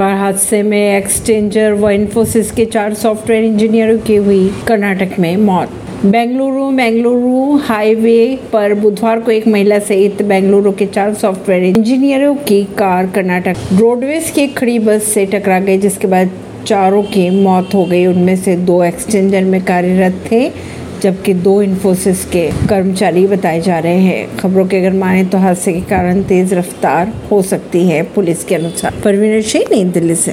Car हादसे में exchanger व इन्फोसिस के चार सॉफ्टवेयर इंजीनियरों की हुई कर्नाटक में मौत। बेंगलुरु बेंगलुरु हाईवे पर बुधवार को एक महिला सहित बेंगलुरु के चार सॉफ्टवेयर इंजीनियरों की कार कर्नाटक रोडवेज़ की खड़ी बस से टकरा गई, जिसके बाद चारों की मौत हो गई। उनमें से दो एक्सचेंजर में कार्यरत थे। जबकि दो इन्फोसिस के कर्मचारी बताए जा रहे हैं। खबरों के अगर माने तो हादसे के कारण तेज रफ्तार हो सकती है पुलिस के अनुसार। परवीन सिंह नई दिल्ली से।